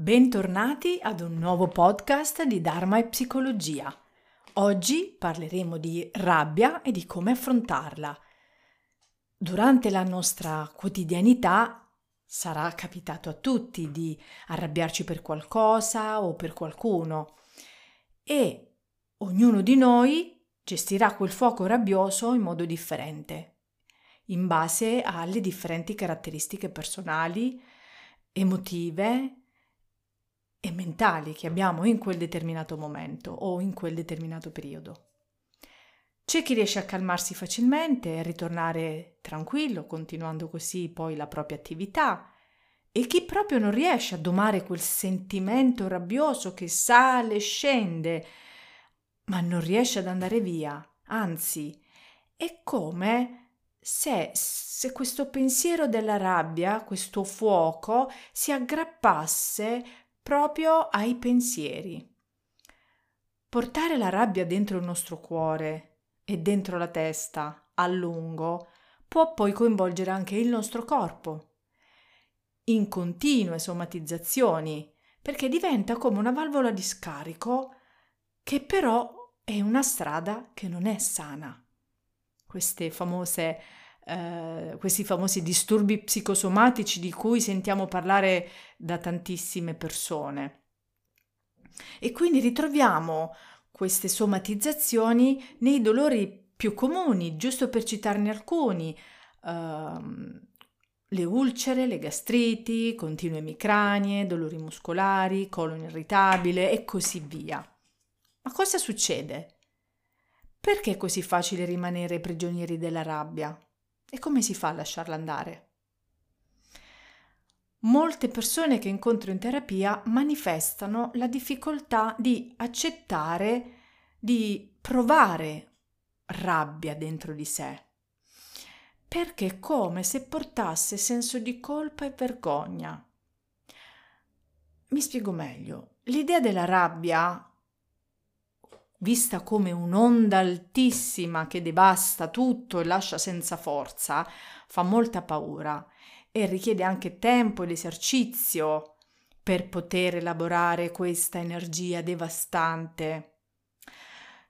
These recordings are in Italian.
Bentornati ad un nuovo podcast di Dharma e Psicologia. Oggi parleremo di rabbia e di come affrontarla. Durante la nostra quotidianità sarà capitato a tutti di arrabbiarci per qualcosa o per qualcuno e ognuno di noi gestirà quel fuoco rabbioso in modo differente, in base alle differenti caratteristiche personali, emotive, e mentali che abbiamo in quel determinato momento o in quel determinato periodo. C'è chi riesce a calmarsi facilmente e a ritornare tranquillo, continuando così poi la propria attività, e chi proprio non riesce a domare quel sentimento rabbioso che sale e scende, ma non riesce ad andare via, anzi, è come se, se questo pensiero della rabbia, questo fuoco, si aggrappasse proprio ai pensieri. Portare la rabbia dentro il nostro cuore e dentro la testa a lungo può poi coinvolgere anche il nostro corpo in continue somatizzazioni perché diventa come una valvola di scarico che però è una strada che non è sana. Queste famose eh, questi famosi disturbi psicosomatici di cui sentiamo parlare da tantissime persone. E quindi ritroviamo queste somatizzazioni nei dolori più comuni, giusto per citarne alcuni, uh, le ulcere, le gastriti, continue emicranie, dolori muscolari, colon irritabile e così via. Ma cosa succede? Perché è così facile rimanere prigionieri della rabbia? E come si fa a lasciarla andare? Molte persone che incontro in terapia manifestano la difficoltà di accettare, di provare rabbia dentro di sé, perché è come se portasse senso di colpa e vergogna. Mi spiego meglio. L'idea della rabbia vista come un'onda altissima che devasta tutto e lascia senza forza, fa molta paura e richiede anche tempo ed esercizio per poter elaborare questa energia devastante.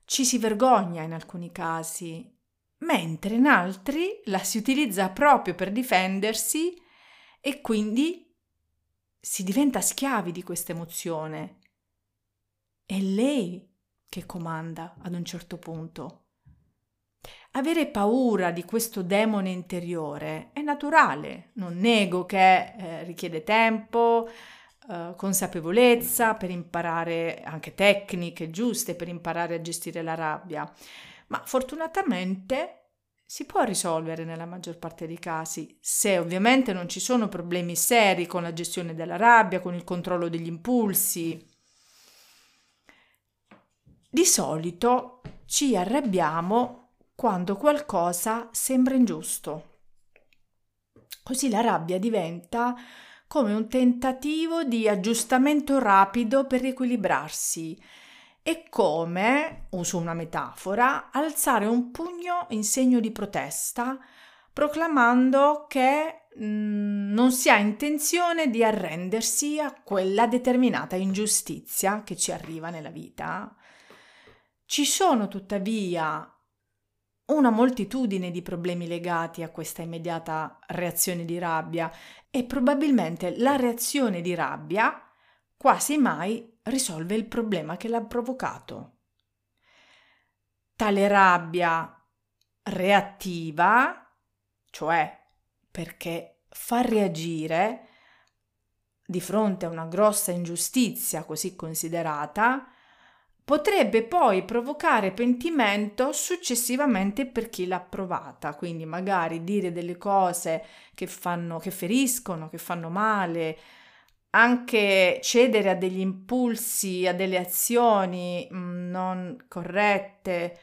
Ci si vergogna in alcuni casi, mentre in altri la si utilizza proprio per difendersi e quindi si diventa schiavi di questa emozione. È lei che comanda ad un certo punto. Avere paura di questo demone interiore è naturale, non nego che eh, richiede tempo, eh, consapevolezza per imparare anche tecniche giuste per imparare a gestire la rabbia, ma fortunatamente si può risolvere nella maggior parte dei casi, se ovviamente non ci sono problemi seri con la gestione della rabbia, con il controllo degli impulsi, di solito ci arrabbiamo quando qualcosa sembra ingiusto. Così la rabbia diventa come un tentativo di aggiustamento rapido per riequilibrarsi. È come, uso una metafora, alzare un pugno in segno di protesta, proclamando che mh, mm, non si ha intenzione di arrendersi a quella determinata ingiustizia che ci arriva nella vita. Ci sono tuttavia una moltitudine di problemi legati a questa immediata reazione di rabbia e probabilmente la reazione di rabbia quasi mai risolve il problema che l'ha provocato. Tale rabbia reattiva, cioè perché fa reagire di fronte a una grossa ingiustizia così considerata, potrebbe poi provocare pentimento successivamente per chi l'ha provata, quindi magari dire delle cose che fanno che feriscono, che fanno male, anche cedere a degli impulsi, a delle azioni mm, non corrette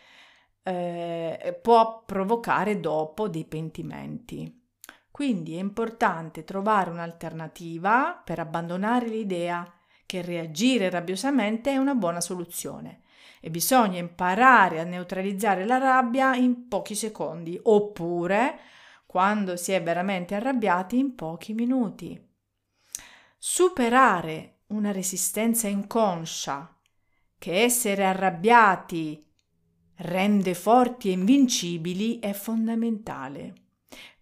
eh, può provocare dopo dei pentimenti. Quindi è importante trovare un'alternativa per abbandonare l'idea che reagire rabbiosamente è una buona soluzione e bisogna imparare a neutralizzare la rabbia in pochi secondi oppure quando si è veramente arrabbiati in pochi minuti. Superare una resistenza inconscia, che essere arrabbiati rende forti e invincibili è fondamentale,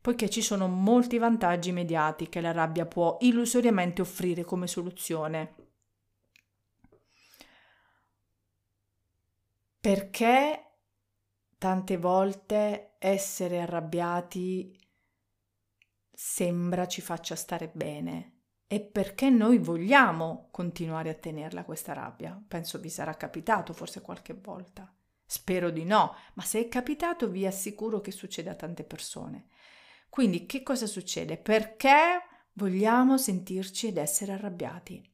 poiché ci sono molti vantaggi immediati che la rabbia può illusoriamente offrire come soluzione. Perché tante volte essere arrabbiati sembra ci faccia stare bene e perché noi vogliamo continuare a tenerla questa rabbia. Penso vi sarà capitato forse qualche volta. Spero di no, ma se è capitato vi assicuro che succede a tante persone. Quindi che cosa succede? Perché vogliamo sentirci ed essere arrabbiati?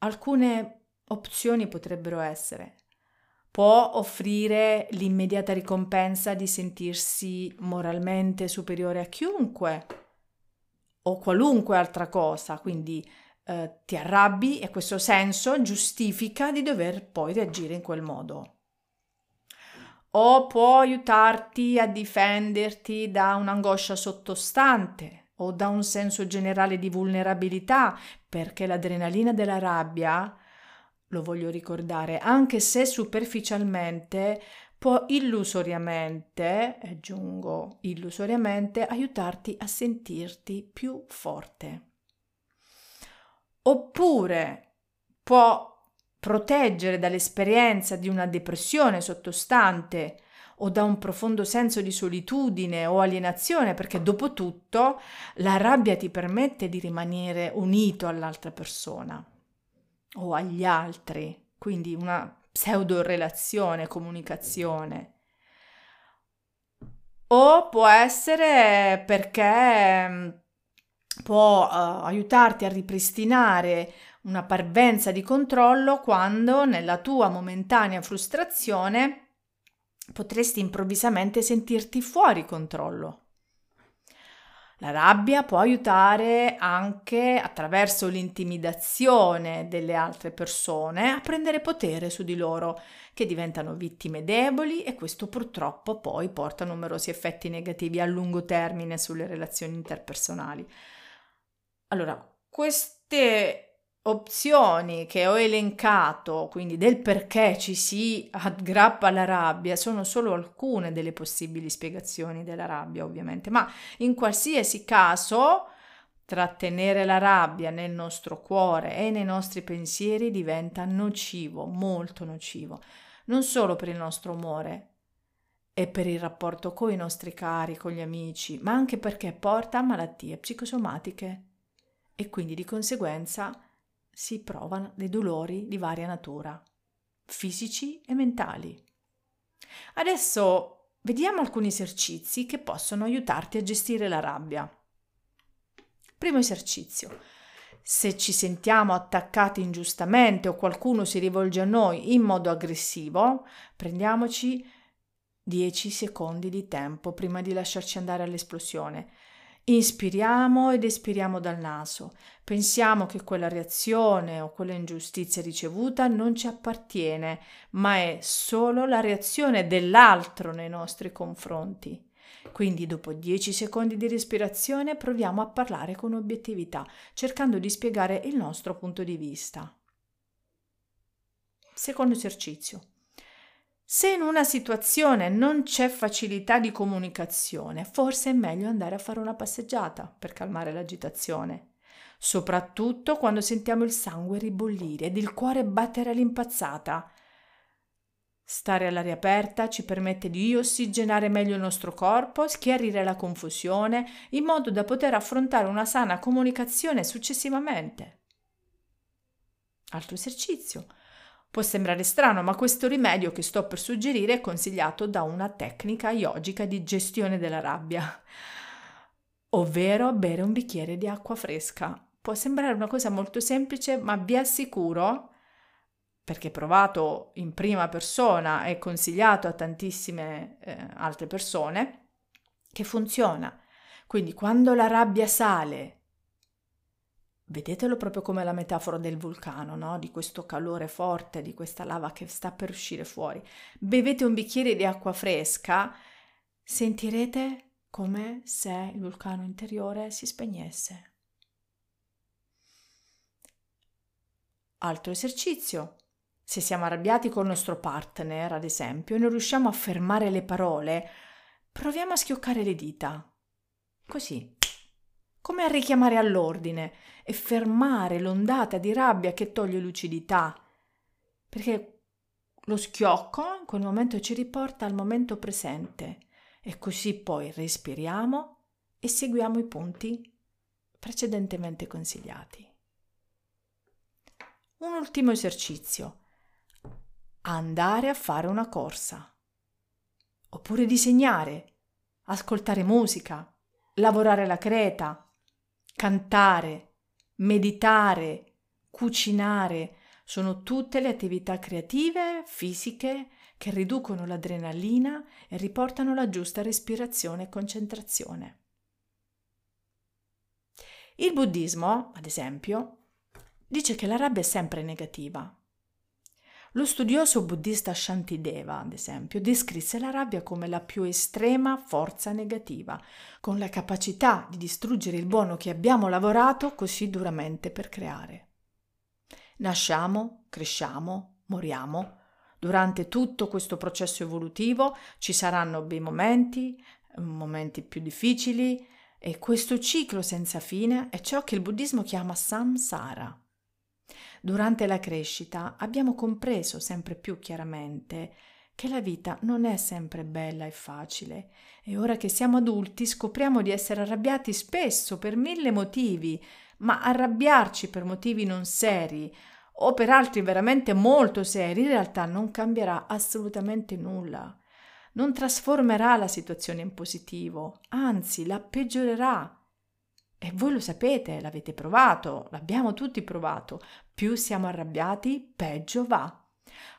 Alcune opzioni potrebbero essere può offrire l'immediata ricompensa di sentirsi moralmente superiore a chiunque o qualunque altra cosa, quindi eh, ti arrabbi e questo senso giustifica di dover poi reagire in quel modo. O può aiutarti a difenderti da un'angoscia sottostante o da un senso generale di vulnerabilità, perché l'adrenalina della rabbia lo voglio ricordare, anche se superficialmente può illusoriamente, aggiungo illusoriamente, aiutarti a sentirti più forte. Oppure può proteggere dall'esperienza di una depressione sottostante o da un profondo senso di solitudine o alienazione, perché dopo tutto la rabbia ti permette di rimanere unito all'altra persona o agli altri, quindi una pseudo relazione, comunicazione. O può essere perché mm, può uh, aiutarti a ripristinare una parvenza di controllo quando nella tua momentanea frustrazione potresti improvvisamente sentirti fuori controllo. La rabbia può aiutare anche attraverso l'intimidazione delle altre persone a prendere potere su di loro, che diventano vittime deboli e questo purtroppo poi porta a numerosi effetti negativi a lungo termine sulle relazioni interpersonali. Allora, queste opzioni che ho elencato, quindi del perché ci si aggrappa alla rabbia, sono solo alcune delle possibili spiegazioni della rabbia, ovviamente, ma in qualsiasi caso trattenere la rabbia nel nostro cuore e nei nostri pensieri diventa nocivo, molto nocivo, non solo per il nostro umore e per il rapporto con i nostri cari, con gli amici, ma anche perché porta a malattie psicosomatiche. E quindi di conseguenza si provano dei dolori di varia natura, fisici e mentali. Adesso vediamo alcuni esercizi che possono aiutarti a gestire la rabbia. Primo esercizio. Se ci sentiamo attaccati ingiustamente o qualcuno si rivolge a noi in modo aggressivo, prendiamoci 10 secondi di tempo prima di lasciarci andare all'esplosione Inspiriamo ed espiriamo dal naso. Pensiamo che quella reazione o quella ingiustizia ricevuta non ci appartiene, ma è solo la reazione dell'altro nei nostri confronti. Quindi dopo 10 secondi di respirazione proviamo a parlare con obiettività, cercando di spiegare il nostro punto di vista. Secondo esercizio. Se in una situazione non c'è facilità di comunicazione, forse è meglio andare a fare una passeggiata per calmare l'agitazione, soprattutto quando sentiamo il sangue ribollire ed il cuore battere all'impazzata. Stare all'aria aperta ci permette di ossigenare meglio il nostro corpo, schiarire la confusione, in modo da poter affrontare una sana comunicazione successivamente. Altro esercizio Può sembrare strano, ma questo rimedio che sto per suggerire è consigliato da una tecnica yogica di gestione della rabbia, ovvero bere un bicchiere di acqua fresca. Può sembrare una cosa molto semplice, ma vi assicuro, perché provato in prima persona e consigliato a tantissime eh, altre persone, che funziona. Quindi quando la rabbia sale Vedetelo proprio come la metafora del vulcano, no? di questo calore forte, di questa lava che sta per uscire fuori. Bevete un bicchiere di acqua fresca, sentirete come se il vulcano interiore si spegnesse. Altro esercizio. Se siamo arrabbiati col nostro partner, ad esempio, e non riusciamo a fermare le parole, proviamo a schioccare le dita. Così. Come a richiamare all'ordine e fermare l'ondata di rabbia che toglie lucidità. Perché lo schiocco in quel momento ci riporta al momento presente e così poi respiriamo e seguiamo i punti precedentemente consigliati. Un ultimo esercizio. Andare a fare una corsa. Oppure disegnare, ascoltare musica, lavorare la creta, cantare, meditare, cucinare. Sono tutte le attività creative, fisiche, che riducono l'adrenalina e riportano la giusta respirazione e concentrazione. Il buddismo, ad esempio, dice che la rabbia è sempre negativa. Lo studioso buddista Shantideva, ad esempio, descrisse la rabbia come la più estrema forza negativa, con la capacità di distruggere il buono che abbiamo lavorato così duramente per creare. Nasciamo, cresciamo, moriamo. Durante tutto questo processo evolutivo ci saranno bei momenti, momenti più difficili, e questo ciclo senza fine è ciò che il buddismo chiama samsara. Durante la crescita abbiamo compreso sempre più chiaramente che la vita non è sempre bella e facile e ora che siamo adulti scopriamo di essere arrabbiati spesso per mille motivi, ma arrabbiarci per motivi non seri o per altri veramente molto seri in realtà non cambierà assolutamente nulla non trasformerà la situazione in positivo, anzi la peggiorerà. E voi lo sapete, l'avete provato, l'abbiamo tutti provato. Più siamo arrabbiati, peggio va.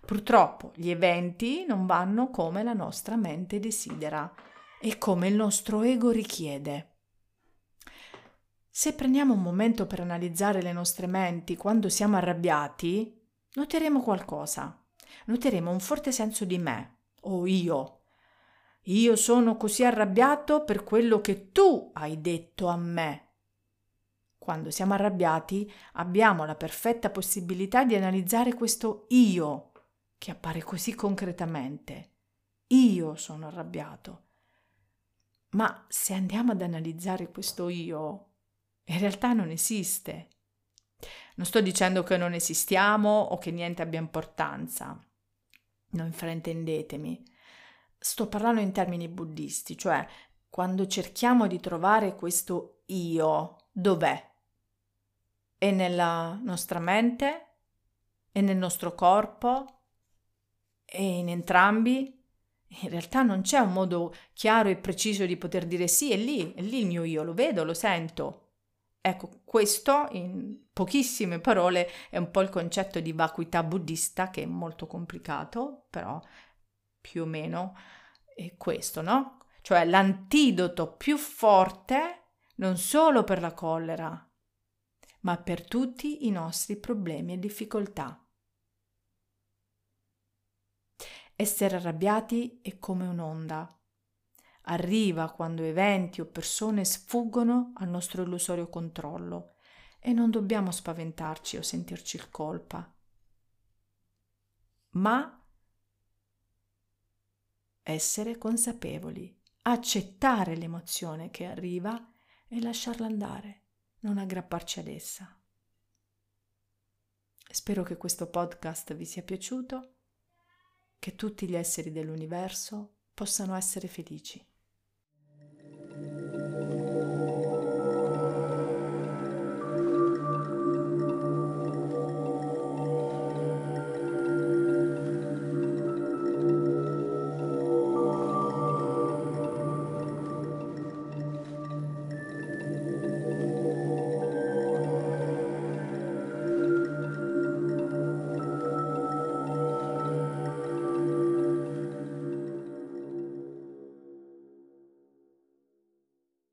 Purtroppo gli eventi non vanno come la nostra mente desidera e come il nostro ego richiede. Se prendiamo un momento per analizzare le nostre menti quando siamo arrabbiati, noteremo qualcosa. Noteremo un forte senso di me o io io sono così arrabbiato per quello che tu hai detto a me. Quando siamo arrabbiati abbiamo la perfetta possibilità di analizzare questo io che appare così concretamente. Io sono arrabbiato. Ma se andiamo ad analizzare questo io, in realtà non esiste. Non sto dicendo che non esistiamo o che niente abbia importanza. Non fraintendetemi sto parlando in termini buddisti, cioè quando cerchiamo di trovare questo io, dov'è? È nella nostra mente? È nel nostro corpo? È in entrambi? In realtà non c'è un modo chiaro e preciso di poter dire sì, è lì, è lì il mio io, lo vedo, lo sento. Ecco, questo in pochissime parole è un po' il concetto di vacuità buddista che è molto complicato, però più o meno è questo, no? Cioè l'antidoto più forte non solo per la collera, ma per tutti i nostri problemi e difficoltà. Essere arrabbiati è come un'onda. Arriva quando eventi o persone sfuggono al nostro illusorio controllo e non dobbiamo spaventarci o sentirci il colpa, ma essere consapevoli, accettare l'emozione che arriva e lasciarla andare, non aggrapparci ad essa. Spero che questo podcast vi sia piaciuto, che tutti gli esseri dell'universo possano essere felici.